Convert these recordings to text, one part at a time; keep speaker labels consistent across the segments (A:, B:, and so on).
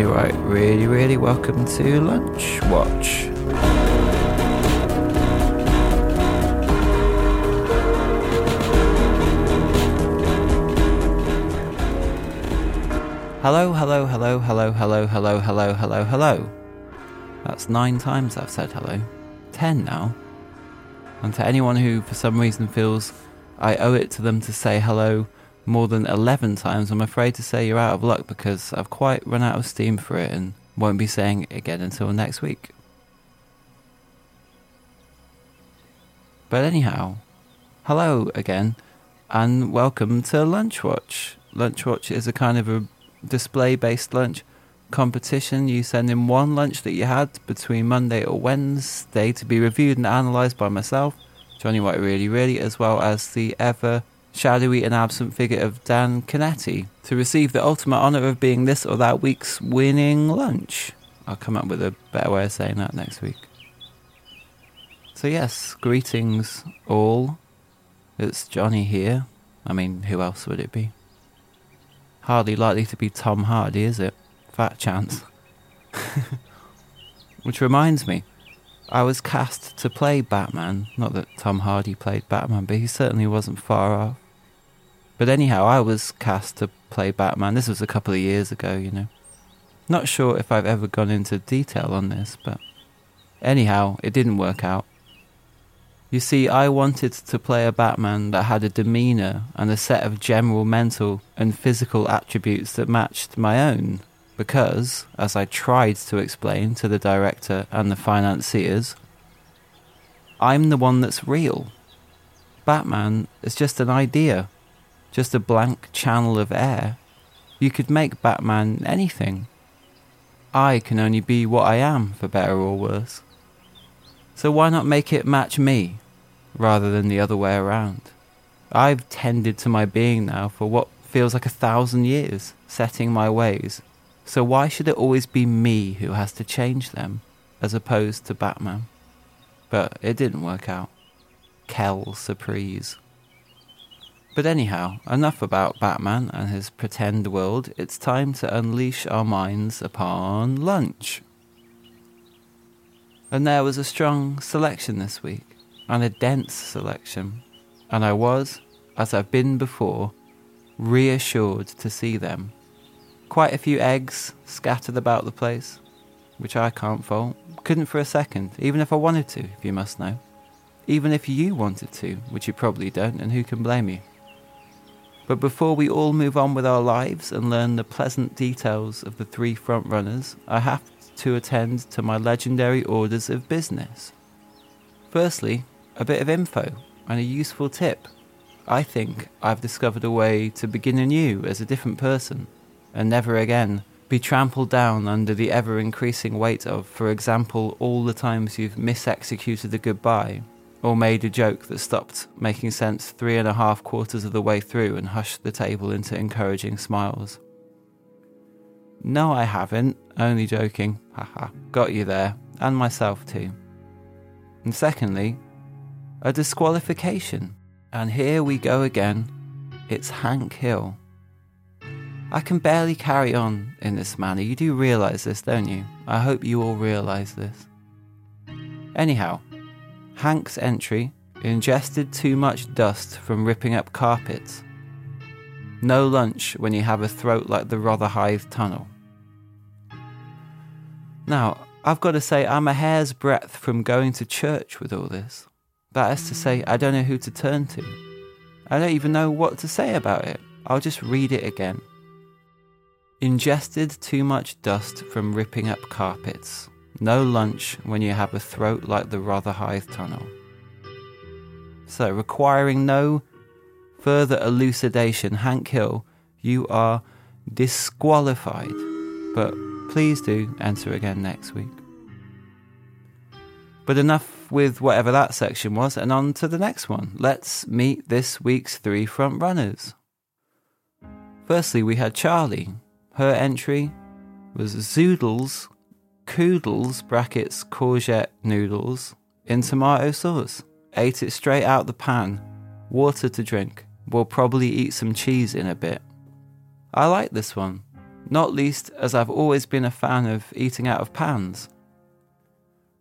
A: Johnny White. Really, really welcome to Lunch Watch. Hello, hello, hello, hello, hello, hello, hello, hello, hello. That's nine times I've said hello. Ten now. And to anyone who, for some reason, feels I owe it to them to say hello more than 11 times, I'm afraid to say you're out of luck because I've quite run out of steam for it and won't be saying it again until next week. But anyhow, hello again and welcome to Lunch Watch. Lunch Watch is a kind of a display based lunch competition. You send in one lunch that you had between Monday or Wednesday to be reviewed and analysed by myself, Johnny White Really Really, as well as the ever shadowy and absent figure of Dan Canetti to receive the ultimate honour of being this or that week's winning lunch. I'll come up with a better way of saying that next week. So, yes, greetings all. It's Johnny here. I mean, who else would it be? Hardly likely to be Tom Hardy, is it? Fat chance. Which reminds me, I was cast to play Batman. Not that Tom Hardy played Batman, but he certainly wasn't far off. But anyhow, I was cast to play Batman. This was a couple of years ago, you know. Not sure if I've ever gone into detail on this, but anyhow, it didn't work out. You see, I wanted to play a Batman that had a demeanour and a set of general mental and physical attributes that matched my own, because, as I tried to explain to the director and the financiers, I'm the one that's real. Batman is just an idea, just a blank channel of air. You could make Batman anything. I can only be what I am, for better or worse. So why not make it match me, rather than the other way around? I've tended to my being now for what feels like a thousand years, setting my ways. So why should it always be me who has to change them, as opposed to Batman? But it didn't work out. Kel surprise. But anyhow, enough about Batman and his pretend world. It's time to unleash our minds upon lunch. And there was a strong selection this week, and a dense selection. And I was, as I've been before, reassured to see them. Quite a few eggs scattered about the place, which I can't fault. Couldn't for a second, even if I wanted to, if you must know. Even if you wanted to, which you probably don't, and who can blame you? But before we all move on with our lives and learn the pleasant details of the three frontrunners, I have to attend to my legendary orders of business. Firstly, a bit of info and a useful tip. I think I've discovered a way to begin anew as a different person and never again be trampled down under the ever increasing weight of, for example, all the times you've misexecuted a goodbye or made a joke that stopped making sense three and a half quarters of the way through and hushed the table into encouraging smiles. No, I haven't. Only joking. Haha. Got you there. And myself too. And secondly, a disqualification. And here we go again. It's Hank Hill. I can barely carry on in this manner. You do realise this, don't you? I hope you all realise this. Anyhow, Hank's entry ingested too much dust from ripping up carpets. No lunch when you have a throat like the Rotherhithe Tunnel. Now, I've got to say, I'm a hair's breadth from going to church with all this. That is to say, I don't know who to turn to. I don't even know what to say about it. I'll just read it again. Ingested too much dust from ripping up carpets. No lunch when you have a throat like the Rotherhithe Tunnel. So, requiring no further elucidation, Hank Hill, you are disqualified. But please do enter again next week. But enough with whatever that section was, and on to the next one. Let's meet this week's three front runners. Firstly, we had Charlie. Her entry was Zoodles, Koodles, brackets, courgette noodles, in tomato sauce. Ate it straight out the pan. Water to drink. We'll probably eat some cheese in a bit. I like this one, not least as I've always been a fan of eating out of pans.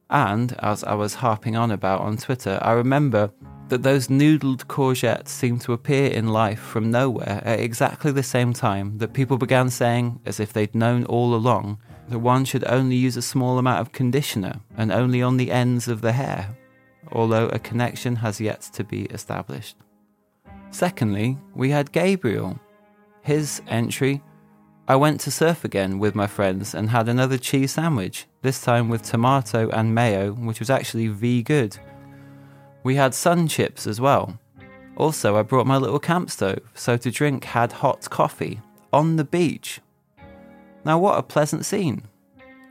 A: And, as I was harping on about on Twitter, I remember that those noodled courgettes seemed to appear in life from nowhere at exactly the same time that people began saying, as if they'd known all along, that one should only use a small amount of conditioner and only on the ends of the hair, although a connection has yet to be established. Secondly, we had Gabriel. His entry I went to surf again with my friends and had another cheese sandwich, this time with tomato and mayo, which was actually v good. We had sun chips as well. Also, I brought my little camp stove, so to drink had hot coffee on the beach. Now, what a pleasant scene.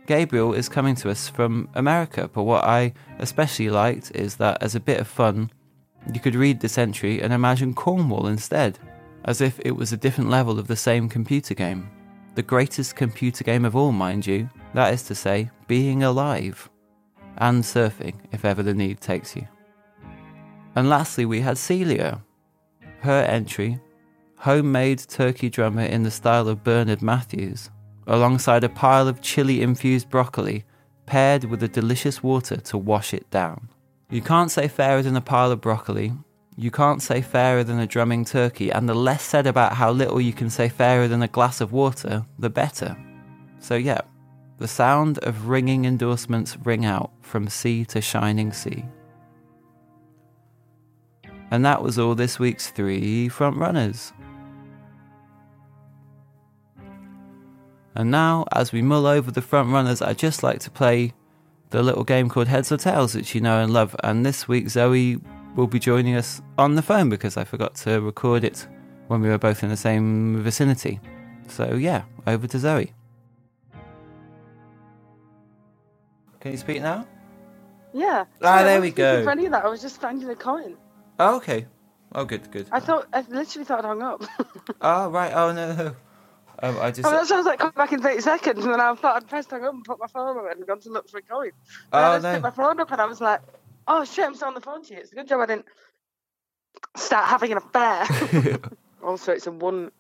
A: Gabriel is coming to us from America, but what I especially liked is that as a bit of fun, you could read this entry and imagine Cornwall instead, as if it was a different level of the same computer game. The greatest computer game of all, mind you, that is to say, being alive. And surfing, if ever the need takes you. And lastly, we had Celia. Her entry homemade turkey drummer in the style of Bernard Matthews, alongside a pile of chili infused broccoli, paired with a delicious water to wash it down. You can't say fairer than a pile of broccoli. You can't say fairer than a drumming turkey, and the less said about how little you can say fairer than a glass of water, the better. So, yeah, the sound of ringing endorsements ring out from sea to shining sea. And that was all this week's three front And now, as we mull over the front runners, I'd just like to play the little game called Heads or Tails, which you know and love. And this week, Zoe will be joining us on the phone because I forgot to record it when we were both in the same vicinity. So, yeah, over to Zoe. Can you speak now?
B: Yeah.
A: Ah, there we go.
B: Of that, I was just finding a coin.
A: Oh, okay. Oh, good, good.
B: I thought, I literally thought I'd hung up.
A: Oh, right. Oh, no. Um, I just.
B: Mean, that sounds like coming back in 30 seconds, and then I thought I'd pressed hung up and put my phone on it and gone to look for a coin. And
A: Oh,
B: I just
A: no.
B: picked my phone up and I was like, oh shit, I'm still on the phone to you. It's a good job I didn't start having an affair. also, it's a 1p.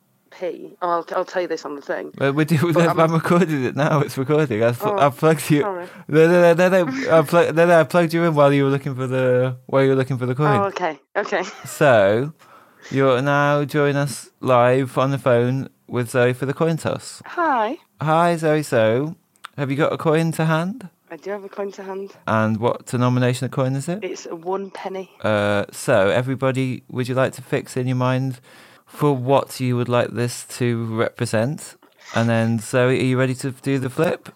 B: Oh, I'll, I'll tell you this on the thing.
A: Well, doing,
B: But
A: I'm,
B: I'm-
A: recording it now. It's recording. I pl-
B: Oh,
A: I plugged you.
B: sorry.
A: No, no, no, no, no. I, pl- no, no, I plugged you in while you were looking for the while you were looking for the coin.
B: Oh, okay. Okay.
A: So, you're now join us live on the phone with Zoe for the coin toss.
B: Hi.
A: Hi, Zoe. So, have you got a coin to hand?
B: I do have a coin to hand.
A: And what denomination of coin is it?
B: It's a one penny.
A: Uh, so, everybody, would you like to fix in your mind for what you would like this to represent? And then, Zoe, are you ready to do the flip?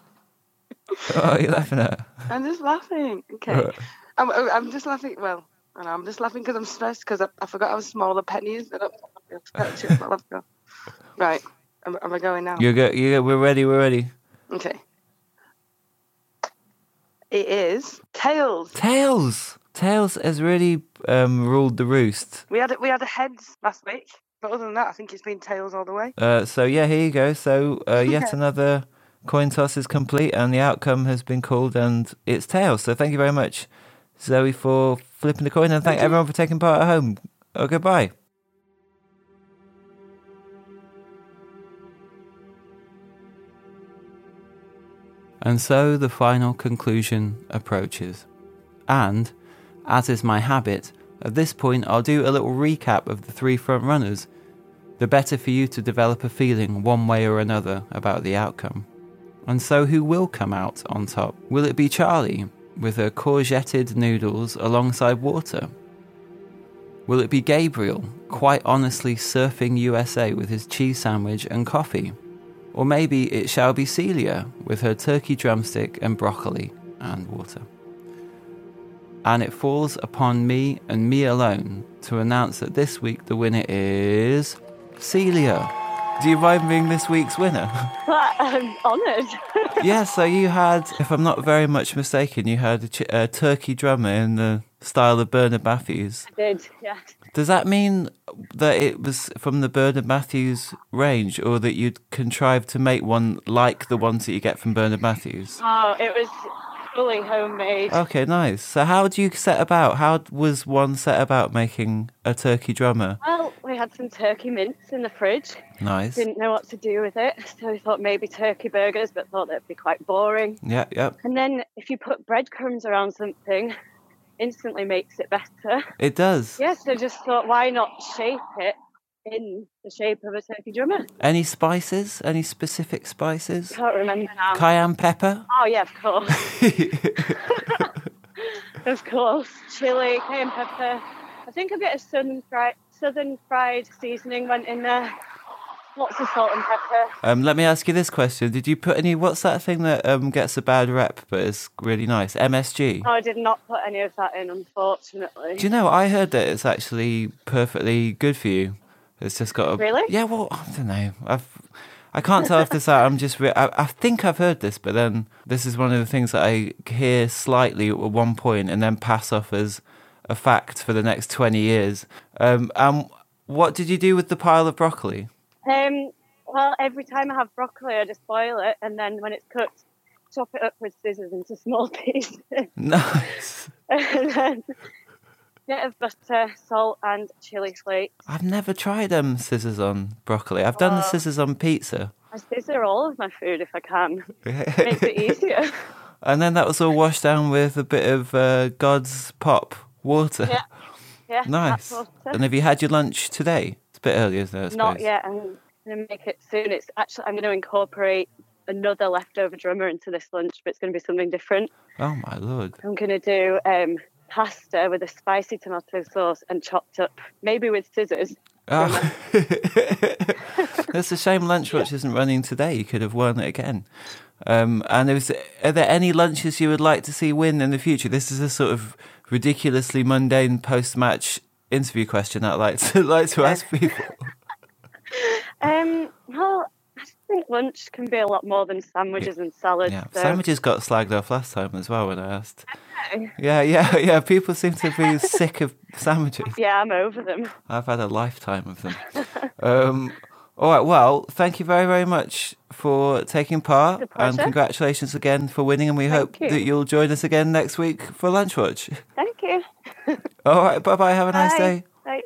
A: what are you laughing at?
B: I'm just laughing. Okay. I'm, I'm just laughing. Well, I know, I'm just laughing because I'm stressed because I, I forgot how small the penny is. I don't I forgot to- I'll have to go. Right. Am, am I going now?
A: You're go- you we're ready, we're ready.
B: Okay. It is tails.
A: Tails! Tails has really um, ruled the roost.
B: We had a- we had a heads last week, but other than that, I think it's been tails all the way.
A: Uh, so, yeah, here you go. So, uh, yet another coin toss is complete, and the outcome has been called, and it's tails. So, thank you very much, Zoe, for flipping the coin, and thank everyone for taking part at home. Oh, goodbye. And so the final conclusion approaches. And, as is my habit, at this point I'll do a little recap of the three front runners. the better for you to develop a feeling one way or another about the outcome. And so, who will come out on top? Will it be Charlie with her courgetted noodles alongside water? Will it be Gabriel, quite honestly surfing USA with his cheese sandwich and coffee? Or maybe it shall be Celia with her turkey drumstick and broccoli and water. And it falls upon me and me alone to announce that this week the winner is Celia. Do you mind being this week's winner?
C: I'm honoured.
A: yeah, so you had, if I'm not very much mistaken, you had a, ch- a turkey drummer in the style of Bernard Matthews.
C: Did, yeah.
A: Does that mean that it was from the Bernard Matthews range, or that you'd contrived to make one like the ones that you get from Bernard Matthews?
C: Oh, it was fully homemade.
A: Okay, nice. So, how do you set about? How was one set about making a turkey drummer?
C: Well, we had some turkey mince in the fridge.
A: Nice.
C: Didn't know what to do with it, so we thought maybe turkey burgers, but thought that'd be quite boring.
A: Yeah, yeah.
C: And then if you put breadcrumbs around something, instantly makes it better.
A: It does.
C: Yeah, so just thought, why not shape it in the shape of a turkey drummer?
A: Any spices? Any specific spices?
C: Can't remember now.
A: Cayenne pepper?
C: Oh yeah, of course. of course. Chili, cayenne pepper. I think a bit of southern fried, southern fried seasoning went in there. Lots of salt and pepper.
A: Um, let me ask you this question: Did you put any? What's that thing that um, gets a bad rep but is really nice? MSG.
C: I did not put any of that in, unfortunately.
A: Do you know? I heard that it's actually perfectly good for you. It's just got a
C: Really?
A: Yeah. Well, I don't know. I've. I can't tell if this out. I'm just. Re- I, I think I've heard this, but then this is one of the things that I hear slightly at one point and then pass off as a fact for the next twenty years. Um. Um. What did you do with the pile of broccoli?
C: Um, well, every time I have broccoli, I just boil it, and then when it's cooked, chop it up with scissors into small pieces,
A: Nice.
C: and then bit of butter, salt, and chili flakes.
A: I've never tried um scissors on broccoli. I've done the
C: Oh.
A: scissors on pizza.
C: I scissor all of my food if I can. Makes it easier.
A: And then that was all washed down with a bit of uh, God's pop water.
C: Yeah. Yeah,
A: Nice.
C: water.
A: And have you had your lunch today? Bit earlier, isn't it?
C: Not yet. I'm going to make it soon. It's actually I'm going to incorporate another leftover drummer into this lunch, but it's going to be something different.
A: Oh my lord.
C: I'm going to do um, pasta with a spicy tomato sauce and chopped up, maybe with scissors.
A: Oh. it's a shame Lunchwatch isn't running today. You could have won it again. Um, and is, are there any lunches you would like to see win in the future? This is a sort of ridiculously mundane post-match interview question I'd like to like to ask people.
C: Um, well, I think lunch can be a lot more than sandwiches and salads.
A: Yeah,
C: so-
A: sandwiches got slagged off last time as well when I asked. Yeah, yeah, yeah. People seem to be sick of sandwiches.
C: Yeah, I'm over them.
A: I've had a lifetime of them. um, all right. Well, thank you very, very much for taking part, and congratulations again for winning. And we hope
C: you.
A: that you'll join us again next week for lunch watch.
C: Thank you.
A: All right. Bye, bye. Have a nice day.
C: Bye.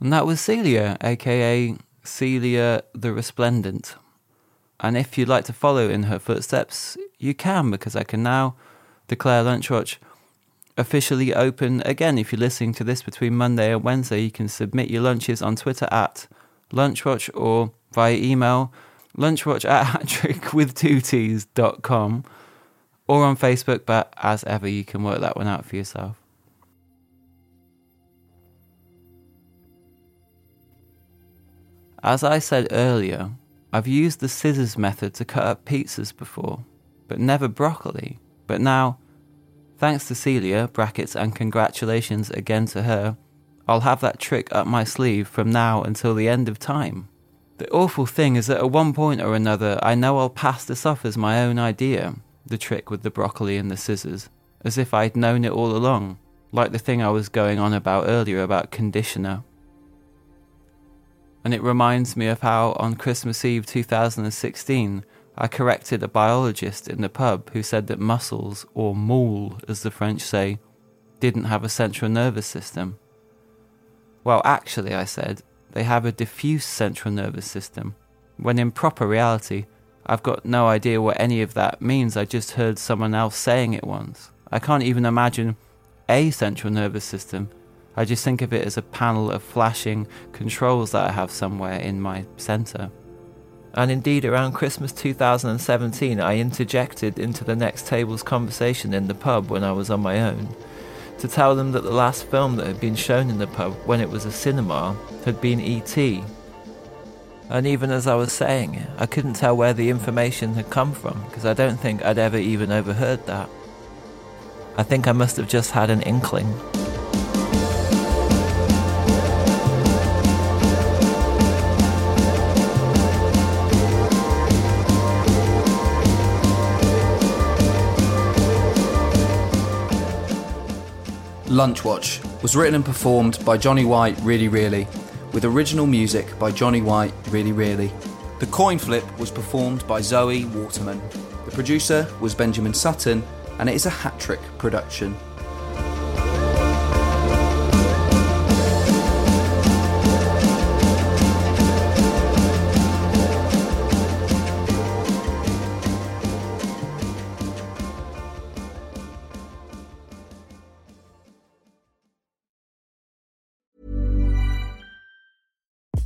A: And that was Celia, aka Celia the Resplendent. And if you'd like to follow in her footsteps, you can, because I can now declare Lunchwatch officially open again. If you're listening to this between Monday and Wednesday, you can submit your lunches on Twitter at Lunchwatch or via email lunchwatch at hattrickwith2ts.com or on Facebook, but as ever, you can work that one out for yourself. As I said earlier, I've used the scissors method to cut up pizzas before, but never broccoli. But now, thanks to Celia, brackets, and congratulations again to her, I'll have that trick up my sleeve from now until the end of time. The awful thing is that at one point or another, I know I'll pass this off as my own idea, the trick with the broccoli and the scissors, as if I'd known it all along, like the thing I was going on about earlier about conditioner. And it reminds me of how on Christmas Eve 2016, I corrected a biologist in the pub who said that mussels, or moule as the French say, didn't have a central nervous system. Well, actually, I said, they have a diffuse central nervous system, when in proper reality, I've got no idea what any of that means. I just heard someone else saying it once. I can't even imagine a central nervous system, I just think of it as a panel of flashing controls that I have somewhere in my centre. And indeed, around Christmas 2017, I interjected into the next table's conversation in the pub when I was on my own to tell them that the last film that had been shown in the pub when it was a cinema had been E.T. And even as I was saying it, I couldn't tell where the information had come from because I don't think I'd ever even overheard that. I think I must have just had an inkling.
D: Lunch Watch was written and performed by Johnny White Really Really, with original music by Johnny White Really Really. The coin flip was performed by Zoe Waterman. The producer was Benjamin Sutton, and it is a hat trick production.